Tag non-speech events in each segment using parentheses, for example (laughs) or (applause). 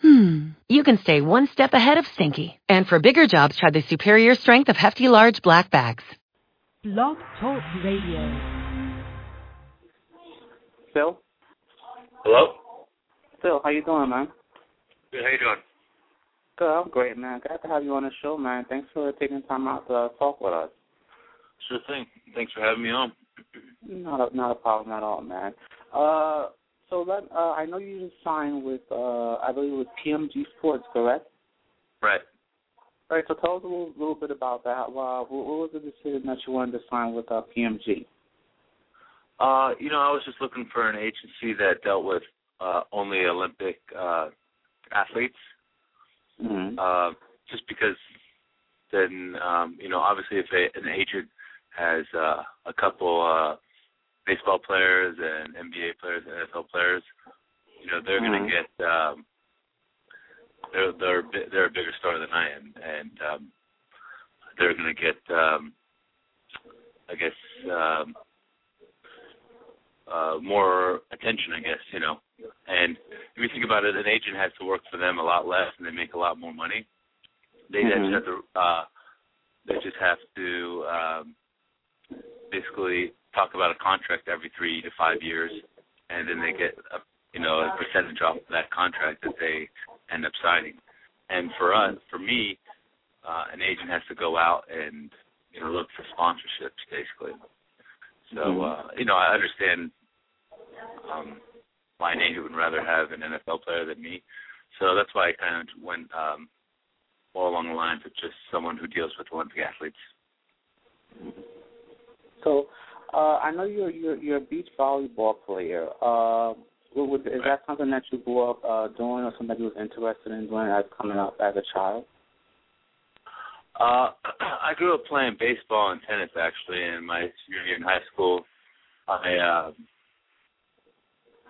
hmm, you can stay one step ahead of stinky. And for bigger jobs, try the superior strength of Hefty Large Black Bags. Blog Talk Radio. Phil? Hello? Phil, how you doing, man? Good, how you doing? Good, I'm great, man. Glad to have you on the show, man. Thanks for taking time out to talk with us. Sure thing. Thanks for having me on. Not a, not a problem at all, man. Uh, so let uh, I know you just signed with uh, I believe it was PMG Sports, correct? Right. All right. So tell us a little, little bit about that. Uh, what, what was the decision that you wanted to sign with uh, PMG? Uh, you know, I was just looking for an agency that dealt with uh, only Olympic uh, athletes. Mm-hmm. Uh, just because then, um, you know, obviously if a, an agent has uh, a couple uh, baseball players and NBA players and NFL players, you know, they're Mhm. going to get um, they're they're they're a bigger star than I am, and um, they're going to get um, I guess um, uh, more attention, I guess you know. And if you think about it, an agent has to work for them a lot less, and they make a lot more money. They Mhm. just have to uh, they just have to um, basically talk about a contract every three to five years, and then they get a you know a percentage off that contract that they end up signing. And for us, for me, uh, an agent has to go out and you know look for sponsorships basically. So uh, you know I understand um, an agent would rather have an NFL player than me. So that's why I kind of went um, more along the lines of just someone who deals with Olympic athletes. So uh, I know you're you're you're a beach volleyball player. Uh, would, is that something that you grew up uh, doing, or something that you was interested in doing as coming up as a child? Uh, (clears throat) I grew up playing baseball and tennis actually. In my senior year in high school, I uh,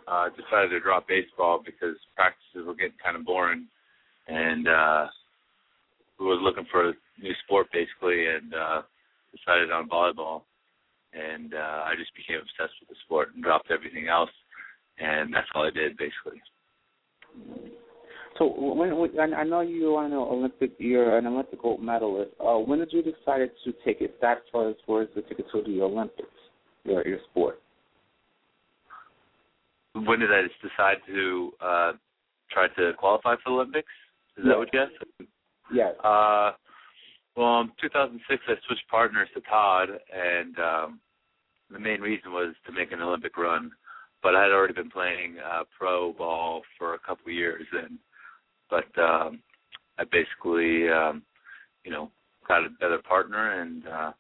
uh, decided to drop baseball because practices were getting kind of boring, and uh, was looking for a new sport basically, and uh, decided on volleyball. And uh, I just became obsessed with the sport and dropped everything else, and that's all I did basically. So when, when I I know you won an Olympic, you're an Olympic gold medalist. Uh, when did you decide to take it that far as far as the ticket to the Olympics, your your sport? When did I just decide to uh, try to qualify for the Olympics? Is that what you asked? Yes. Uh, well, in 2006, I switched partners to Todd, and um, the main reason was to make an Olympic run. But I had already been playing uh, pro ball for a couple of years, and but um, I basically, um, you know, got a better partner, and uh,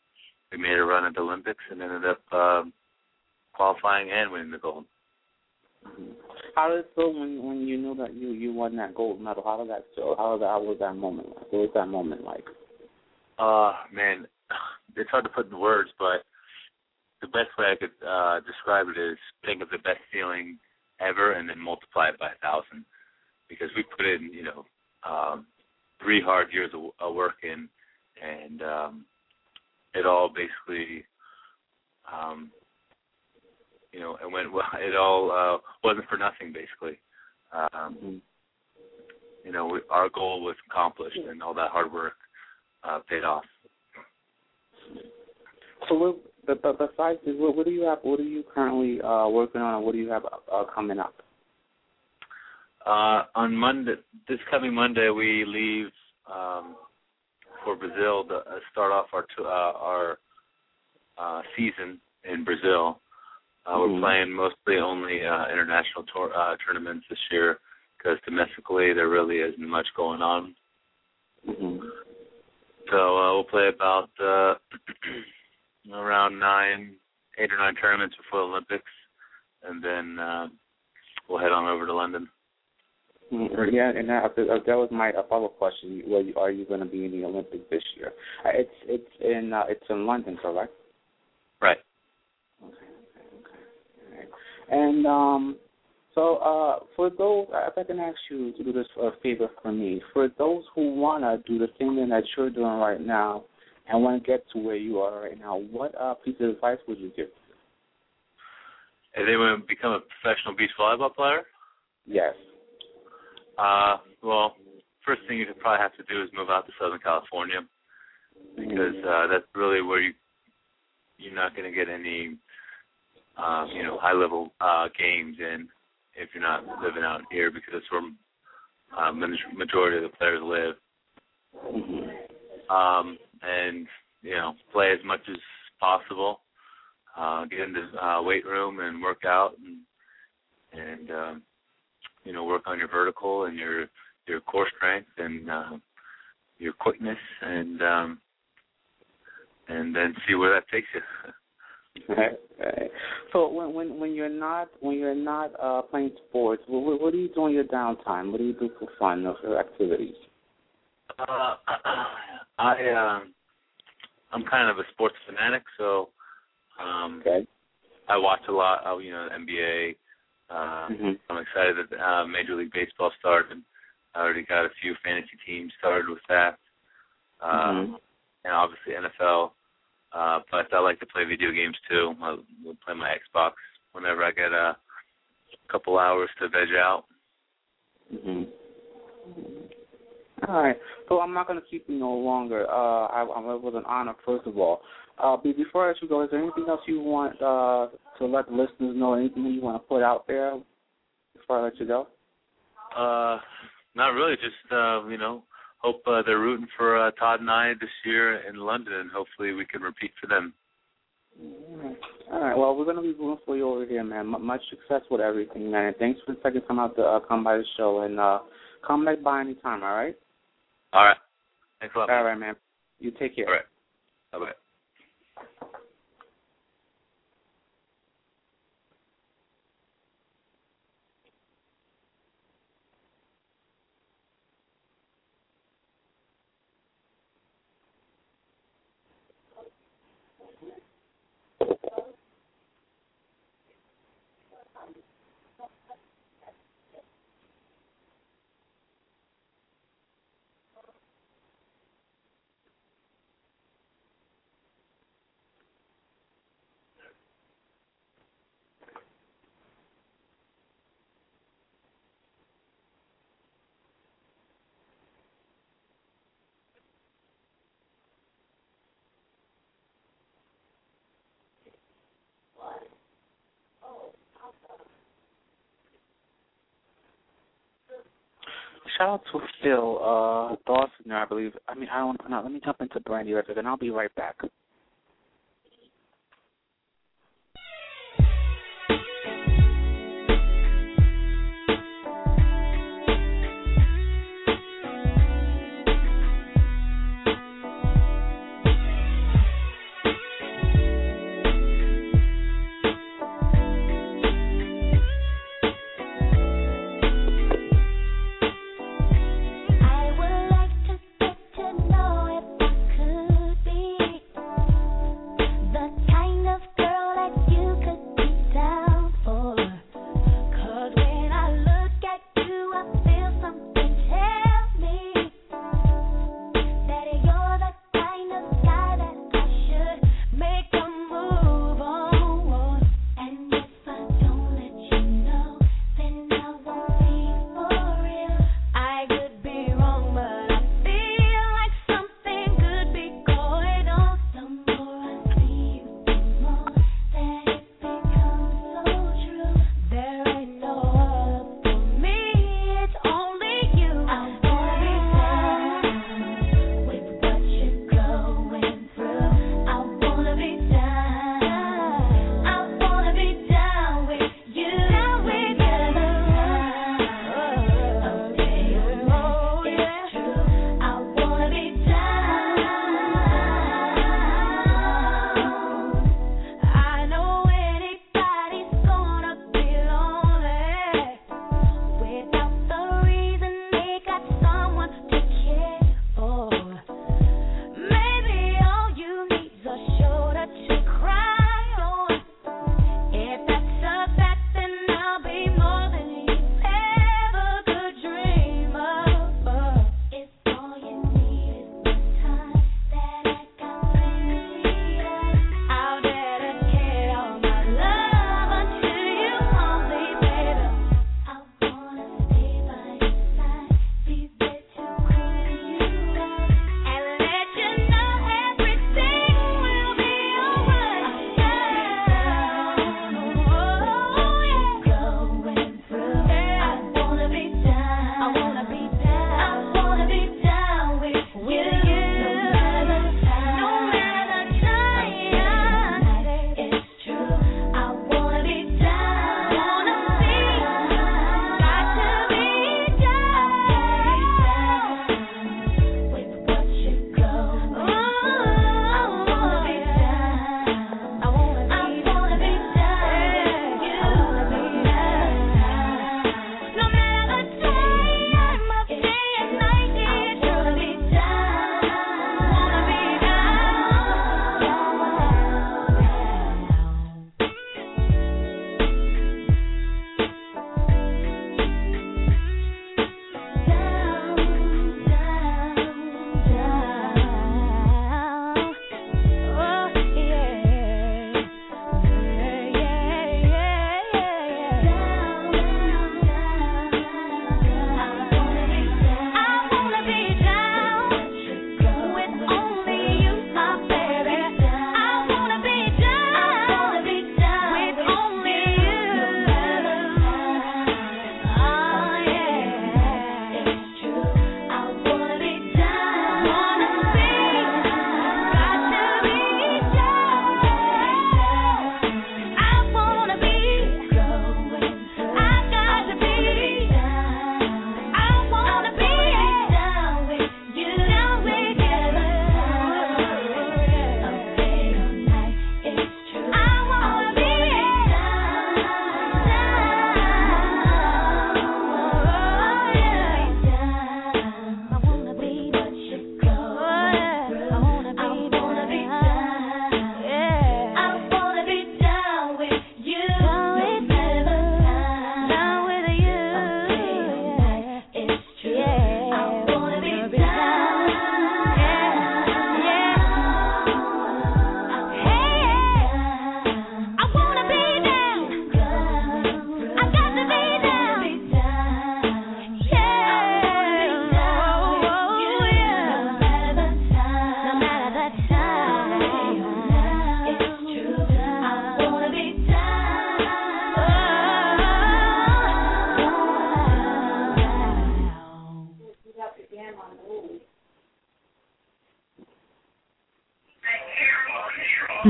we made a run at the Olympics, and ended up um, qualifying and winning the gold. How did it feel when when you knew that you you won that gold medal? How did that feel? How, how was that moment like? What was that moment like? Uh, man, (sighs) it's hard to put in words, but the best way I could uh, describe it is think of the best feeling ever and then multiply it by a thousand. Because we put in, you know, um, three hard years of, of work in, and um, it all basically, um, you know, it went well. (laughs) It all uh, wasn't for nothing, basically. Um, you know, we, our goal was accomplished, and all that hard work uh, paid off. So what, but, but besides this, what, what do you have? What are you currently uh, working on, what do you have uh, coming up? Uh, on Monday, this coming Monday, we leave um, for Brazil to uh, start off our t- uh, our uh, season in Brazil. We're playing mostly only uh, international tour, uh, tournaments this year because domestically there really isn't much going on. Mm-hmm. So uh, we'll play about uh, (clears throat) around nine, eight or nine tournaments before the Olympics, and then uh, we'll head on over to London. Mm, yeah, and that, that was my follow up question. Well, are you going to be in the Olympics this year? Uh, it's it's in uh, it's in London, correct? Right. Okay. Okay. okay. And um, so uh, for those, if I can ask you to do this a favor for me, for those who want to do the same thing that you're doing right now and want to get to where you are right now, what uh, piece of advice would you give? If they want to become a professional beach volleyball player? Yes. Uh, well, first thing you probably have to do is move out to Southern California because uh, that's really where you you're not going to get any um, you know high level uh, games in if you're not living out here because that's where uh, majority of the players live. Mm-hmm. Um, and you know play as much as possible. Uh, get into uh, weight room and work out and and um, you know work on your vertical and your your core strength and uh, your quickness and um, and then see where that takes you. (laughs) Right, right. So when when when you're not when you're not uh playing sports, what what do you do in your downtime? What do you do for fun or for activities? Uh, (clears throat) I um, I'm kind of a sports fanatic, so um, okay. I watch a lot of you know NBA, uh, mm-hmm. I'm excited that uh, Major League Baseball started. I already got a few fantasy teams started with that, uh, mm-hmm. and obviously NFL. Uh, but I like to play video games too. I will play my Xbox whenever I get a couple hours to veg out. Mm-hmm. All right. So I'm not going to keep you no longer. Uh, I, I, it was an honor, first of all. Uh, before I let you go, is there anything else you want uh, to let the listeners know? Anything you want to put out there before I let you go? Uh, not really. Just uh, you know, hope uh, they're rooting for uh, Todd and I this year in London, and hopefully we can repeat for them. All right. Well, we're going to be rooting for you over here, man. M- much success with everything, man. And thanks for taking time out to uh, come by the show, and uh, come back by anytime. All right. All right. Thanks a lot. All right, man. You take care. All right. Bye bye. Shout out to Phil uh, Dawson I believe. I mean, I don't pronounce. Let me jump into Brandy record, and I'll be right back.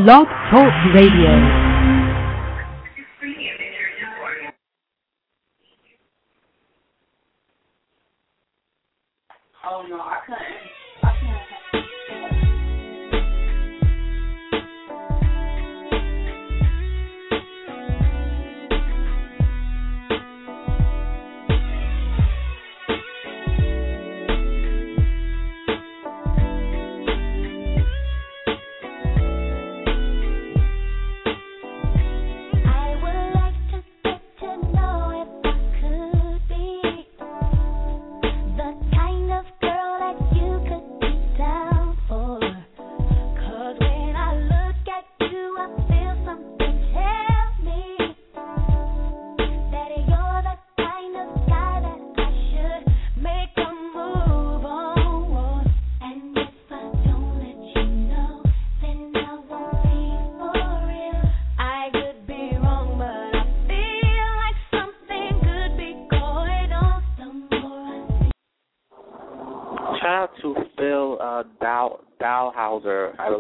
Blog Talk Radio.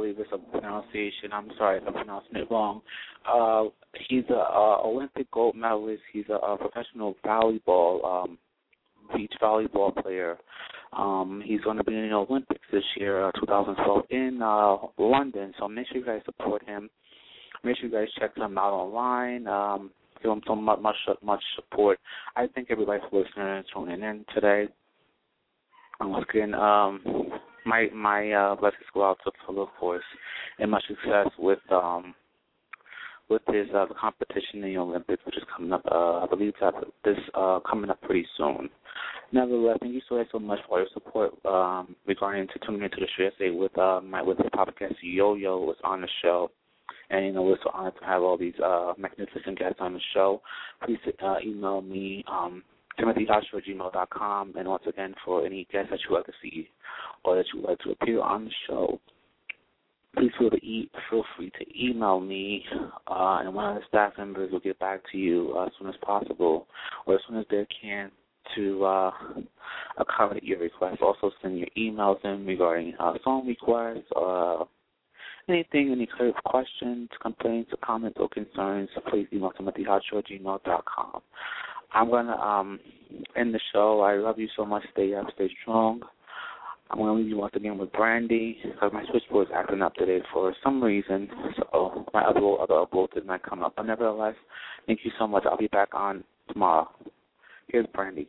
Believe it's a pronunciation. I'm sorry if I'm pronouncing it wrong. Uh, he's a uh, Olympic gold medalist. He's a, a professional volleyball, um, beach volleyball player. Um, he's going to be in the Olympics this year, uh, 2012, in uh, London. So make sure you guys support him. Make sure you guys check him out online. Um, give him so much, much, much support. I thank everybody for listening and tuning in today. Once again, um, my my uh, blessings go out to Philip Force and much success with um with his uh, competition in the Olympics, which is coming up. Uh, I believe that this uh coming up pretty soon. Nevertheless, thank you so so much for your support um regarding to tuning into the show yesterday with uh my with the podcast Yo Yo was on the show. And you know, we're so honored to have all these uh magnificent guests on the show. Please uh, email me um timothy.gmail.com. And once again, for any guests that you would like to see or that you would like to appear on the show, please feel to feel free to email me, uh, and one of the staff members will get back to you uh, as soon as possible or as soon as they can to uh, accommodate your request. Also, send your emails in regarding uh, song requests, uh, anything, any questions, complaints, comments, or concerns. Please email timothyhotshow@gmail.com. I'm gonna um end the show. I love you so much. Stay up, stay strong. I'm gonna leave you once again with Brandy because my switchboard is acting up today for some reason. So my other other upload did not come up. But nevertheless, thank you so much. I'll be back on tomorrow. Here's Brandy.